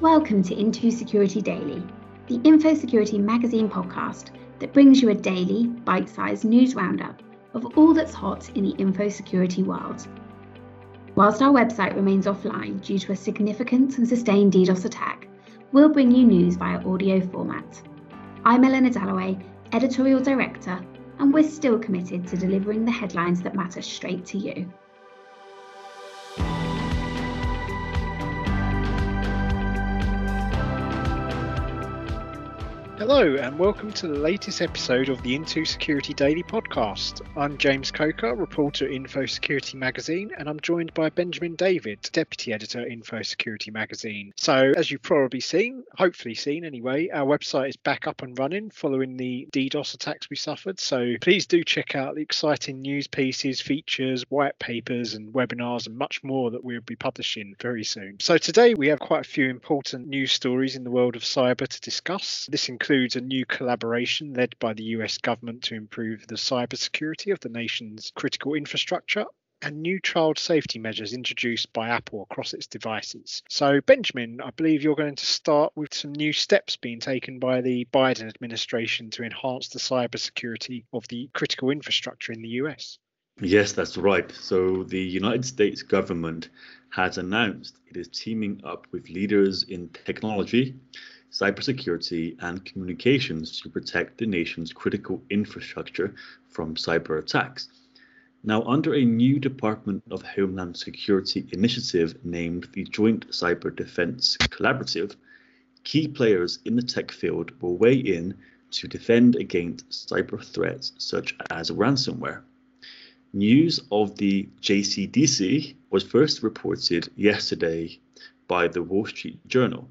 Welcome to Into Security Daily, the Info Security magazine podcast that brings you a daily, bite sized news roundup of all that's hot in the info security world. Whilst our website remains offline due to a significant and sustained DDoS attack, we'll bring you news via audio format. I'm Eleanor Dalloway, Editorial Director, and we're still committed to delivering the headlines that matter straight to you. Hello, and welcome to the latest episode of the Into Security Daily podcast. I'm James Coker, reporter at Info Security Magazine, and I'm joined by Benjamin David, deputy editor at Info Security Magazine. So, as you've probably seen, hopefully seen anyway, our website is back up and running following the DDoS attacks we suffered. So, please do check out the exciting news pieces, features, white papers, and webinars, and much more that we'll be publishing very soon. So, today we have quite a few important news stories in the world of cyber to discuss. This includes includes a new collaboration led by the US government to improve the cybersecurity of the nation's critical infrastructure and new child safety measures introduced by Apple across its devices. So, Benjamin, I believe you're going to start with some new steps being taken by the Biden administration to enhance the cybersecurity of the critical infrastructure in the US. Yes, that's right. So, the United States government has announced it is teaming up with leaders in technology cybersecurity, and communications to protect the nation's critical infrastructure from cyber attacks. Now, under a new Department of Homeland Security initiative named the Joint Cyber Defense Collaborative, key players in the tech field will weigh in to defend against cyber threats such as ransomware. News of the JCDC was first reported yesterday by the Wall Street Journal.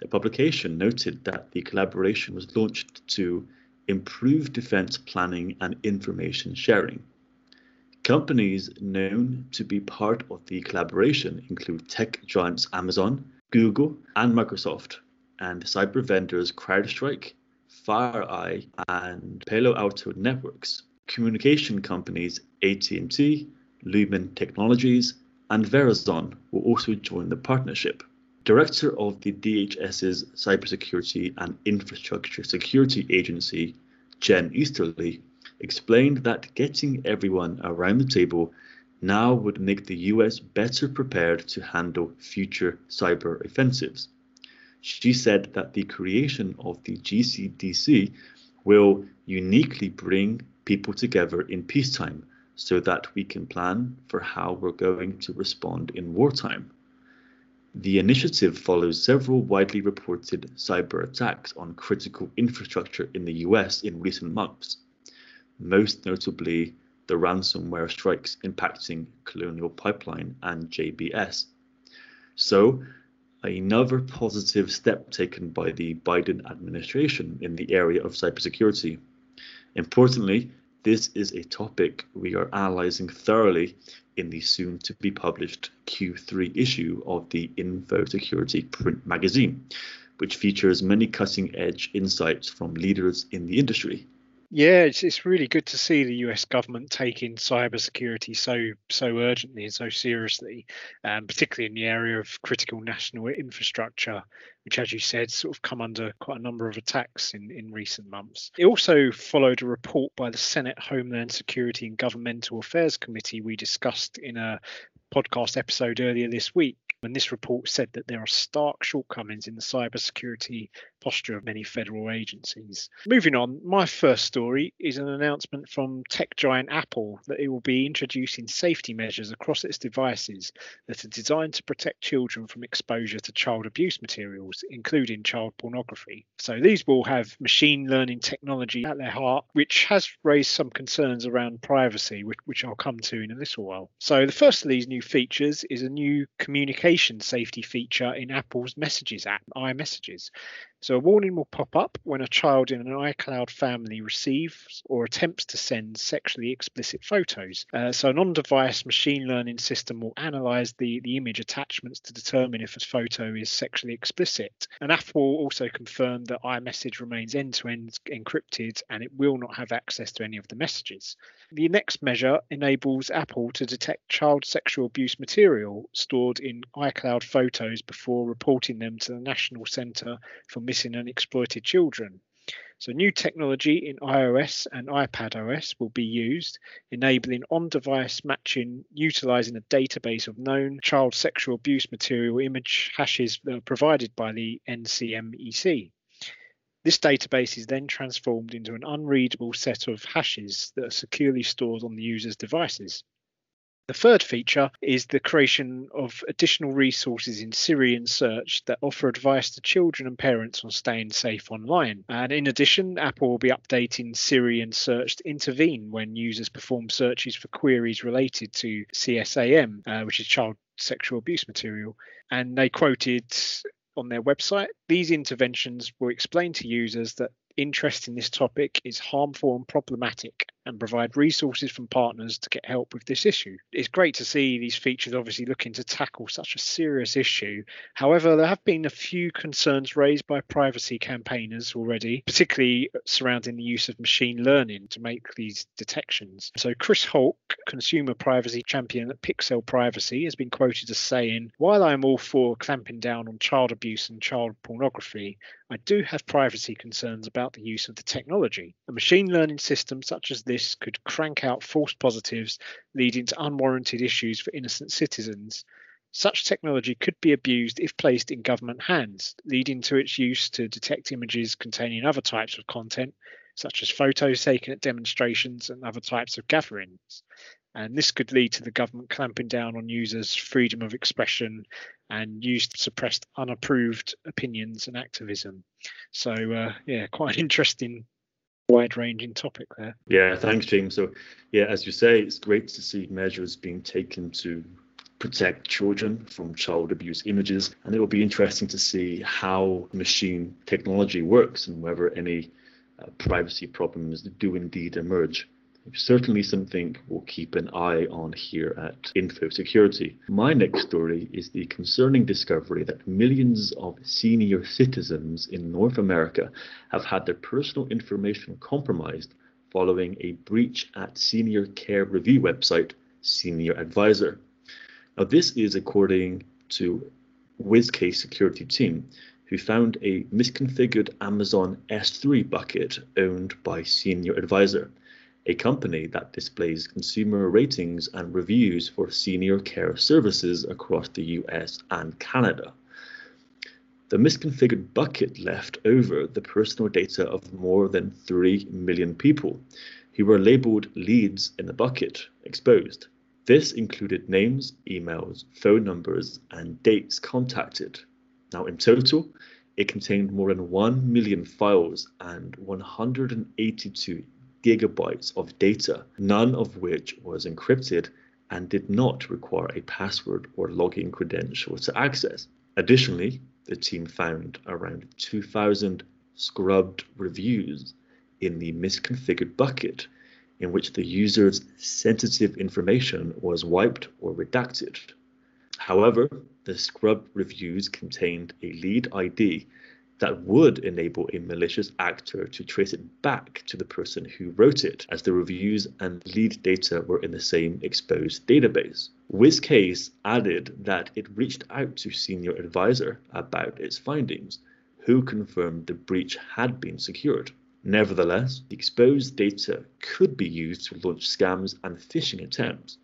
The publication noted that the collaboration was launched to improve defense planning and information sharing. Companies known to be part of the collaboration include tech giants Amazon, Google, and Microsoft, and cyber vendors CrowdStrike, FireEye, and Palo Alto Networks. Communication companies AT&T, Lumen Technologies, and Verizon will also join the partnership. Director of the DHS's Cybersecurity and Infrastructure Security Agency, Jen Easterly, explained that getting everyone around the table now would make the US better prepared to handle future cyber offensives. She said that the creation of the JCDC will uniquely bring people together in peacetime so that we can plan for how we're going to respond in wartime. The initiative follows several widely reported cyber attacks on critical infrastructure in the US in recent months, most notably the ransomware strikes impacting Colonial Pipeline and JBS. So, another positive step taken by the Biden administration in the area of cybersecurity. Importantly, this is a topic we are analysing thoroughly in the soon to be published Q3 issue of the Info Security print magazine, which features many cutting edge insights from leaders in the industry. Yeah, it's, it's really good to see the US government taking cybersecurity so so urgently and so seriously, um, particularly in the area of critical national infrastructure, which, as you said, sort of come under quite a number of attacks in, in recent months. It also followed a report by the Senate Homeland Security and Governmental Affairs Committee we discussed in a podcast episode earlier this week. And this report said that there are stark shortcomings in the cybersecurity posture of many federal agencies. Moving on, my first story is an announcement from tech giant Apple that it will be introducing safety measures across its devices that are designed to protect children from exposure to child abuse materials, including child pornography. So these will have machine learning technology at their heart, which has raised some concerns around privacy, which, which I'll come to in a little while. So the first of these new features is a new communication safety feature in Apple's Messages app, iMessages. So a warning will pop up when a child in an iCloud family receives or attempts to send sexually explicit photos. Uh, so an on-device machine learning system will analyze the, the image attachments to determine if a photo is sexually explicit. And Apple also confirm that iMessage remains end-to-end encrypted and it will not have access to any of the messages. The next measure enables Apple to detect child sexual abuse material stored in iCloud photos before reporting them to the National Centre for Missing and Exploited Children. So, new technology in iOS and iPadOS will be used, enabling on device matching utilizing a database of known child sexual abuse material image hashes that are provided by the NCMEC. This database is then transformed into an unreadable set of hashes that are securely stored on the user's devices. The third feature is the creation of additional resources in Siri and Search that offer advice to children and parents on staying safe online. And in addition, Apple will be updating Siri and Search to intervene when users perform searches for queries related to CSAM, uh, which is child sexual abuse material. And they quoted on their website, these interventions will explain to users that interest in this topic is harmful and problematic and provide resources from partners to get help with this issue. It's great to see these features obviously looking to tackle such a serious issue. However, there have been a few concerns raised by privacy campaigners already, particularly surrounding the use of machine learning to make these detections. So, Chris Hauk, consumer privacy champion at Pixel Privacy, has been quoted as saying, While I am all for clamping down on child abuse and child pornography, I do have privacy concerns about the use of the technology. A machine learning system such as this could crank out false positives, leading to unwarranted issues for innocent citizens. Such technology could be abused if placed in government hands, leading to its use to detect images containing other types of content, such as photos taken at demonstrations and other types of gatherings. And this could lead to the government clamping down on users' freedom of expression and used to suppress unapproved opinions and activism. So, uh, yeah, quite an interesting wide ranging topic there. Yeah, thanks, James. So, yeah, as you say, it's great to see measures being taken to protect children from child abuse images. And it will be interesting to see how machine technology works and whether any uh, privacy problems do indeed emerge certainly something we'll keep an eye on here at Info Security. My next story is the concerning discovery that millions of senior citizens in North America have had their personal information compromised following a breach at senior care review website Senior Advisor. Now, this is according to WizCase security team, who found a misconfigured Amazon S3 bucket owned by Senior Advisor a company that displays consumer ratings and reviews for senior care services across the US and Canada. The misconfigured bucket left over the personal data of more than 3 million people who were labeled leads in the bucket exposed. This included names, emails, phone numbers, and dates contacted. Now, in total, it contained more than 1 million files and 182 gigabytes of data, none of which was encrypted and did not require a password or login credential to access. Additionally, the team found around 2,000 scrubbed reviews in the misconfigured bucket in which the user's sensitive information was wiped or redacted. However, the scrubbed reviews contained a lead ID that would enable a malicious actor to trace it back to the person who wrote it, as the reviews and lead data were in the same exposed database. WizCase added that it reached out to Senior Advisor about its findings, who confirmed the breach had been secured. Nevertheless, the exposed data could be used to launch scams and phishing attempts,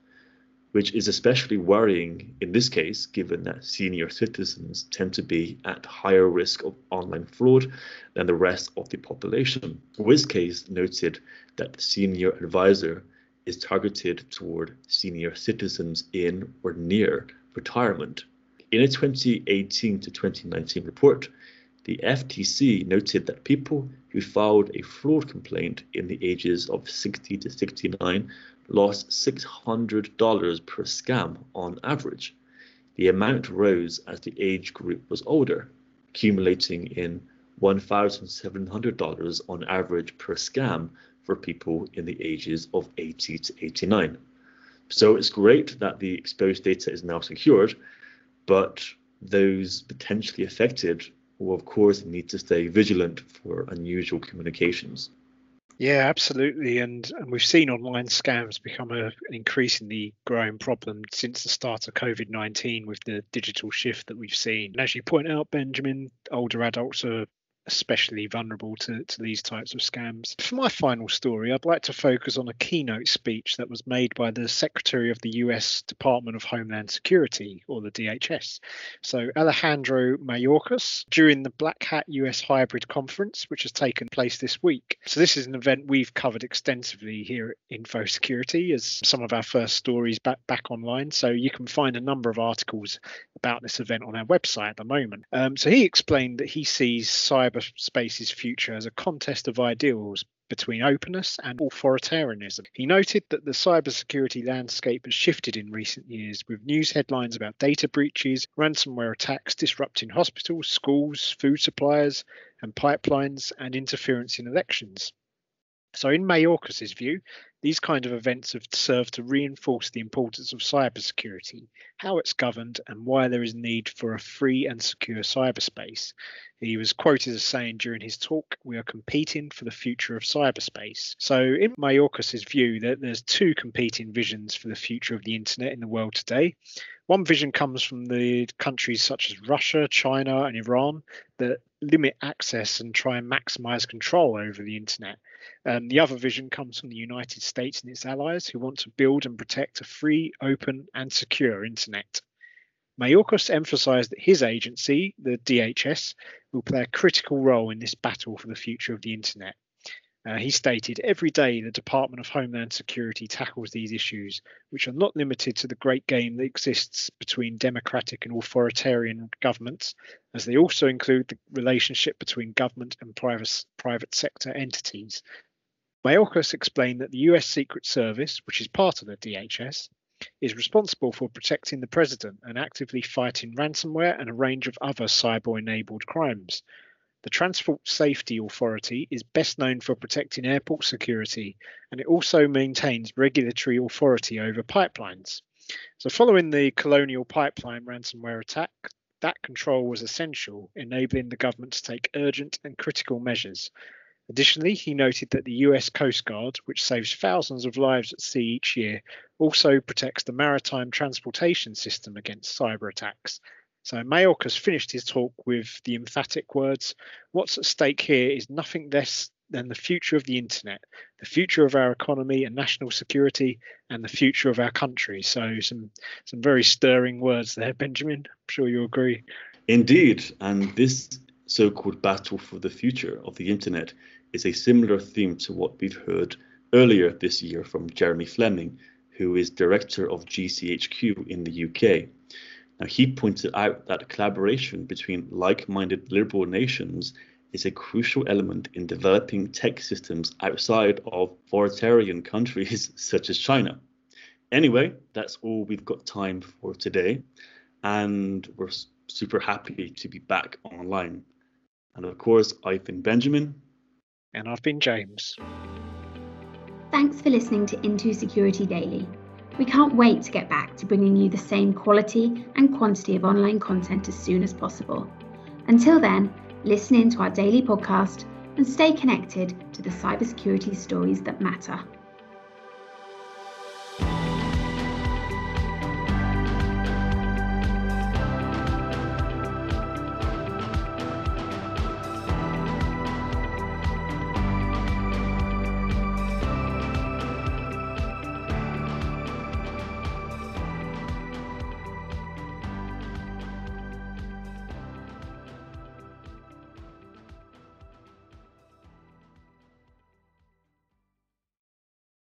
which is especially worrying in this case, given that senior citizens tend to be at higher risk of online fraud than the rest of the population. WizCase noted that the senior advisor is targeted toward senior citizens in or near retirement. In a 2018 to 2019 report, the FTC noted that people who filed a fraud complaint in the ages of 60 to 69 lost $600 per scam on average. The amount rose as the age group was older, accumulating in $1,700 on average per scam for people in the ages of 80 to 89. So it's great that the exposed data is now secured, but those potentially affected will, of course, need to stay vigilant for unusual communications. Yeah, absolutely. And, and we've seen online scams become a, an increasingly growing problem since the start of COVID 19 with the digital shift that we've seen. And as you point out, Benjamin, older adults are especially vulnerable to, to these types of scams. For my final story, I'd like to focus on a keynote speech that was made by the Secretary of the US Department of Homeland Security, or the DHS. So, Alejandro Mayorkas, during the Black Hat US Hybrid Conference, which has taken place this week. So, this is an event we've covered extensively here at Info Security as some of our first stories back, back online. So, you can find a number of articles about this event on our website at the moment. Um, so, he explained that he sees cyber cyberspace's future as a contest of ideals between openness and authoritarianism. He noted that the cybersecurity landscape has shifted in recent years, with news headlines about data breaches, ransomware attacks disrupting hospitals, schools, food suppliers, and pipelines, and interference in elections. So, in Mayorkas' view, these kind of events have served to reinforce the importance of cybersecurity, how it's governed, and why there is need for a free and secure cyberspace. He was quoted as saying during his talk, "We are competing for the future of cyberspace." So, in Mayorkas' view, that there's two competing visions for the future of the internet in the world today. One vision comes from the countries such as Russia, China, and Iran that limit access and try and maximize control over the internet. Um, the other vision comes from the United States and its allies who want to build and protect a free, open, and secure internet. Mayorkas emphasized that his agency, the DHS, will play a critical role in this battle for the future of the internet. Uh, he stated, Every day the Department of Homeland Security tackles these issues, which are not limited to the great game that exists between democratic and authoritarian governments, as they also include the relationship between government and private, private sector entities. Mayorkas explained that the US Secret Service, which is part of the DHS, is responsible for protecting the president and actively fighting ransomware and a range of other cyber enabled crimes. The Transport Safety Authority is best known for protecting airport security, and it also maintains regulatory authority over pipelines. So, following the Colonial Pipeline ransomware attack, that control was essential, enabling the government to take urgent and critical measures. Additionally, he noted that the US Coast Guard, which saves thousands of lives at sea each year, also protects the maritime transportation system against cyber attacks so Mayorkas finished his talk with the emphatic words, What's at stake here is nothing less than the future of the internet, the future of our economy and national security, and the future of our country. So some some very stirring words there, Benjamin. I'm sure you agree. Indeed, and this so-called battle for the future of the internet is a similar theme to what we've heard earlier this year from Jeremy Fleming, who is director of GCHQ in the UK. Now, he pointed out that collaboration between like minded liberal nations is a crucial element in developing tech systems outside of authoritarian countries such as China. Anyway, that's all we've got time for today, and we're super happy to be back online. And of course, I've been Benjamin. And I've been James. Thanks for listening to Into Security Daily. We can't wait to get back to bringing you the same quality and quantity of online content as soon as possible. Until then, listen in to our daily podcast and stay connected to the cybersecurity stories that matter.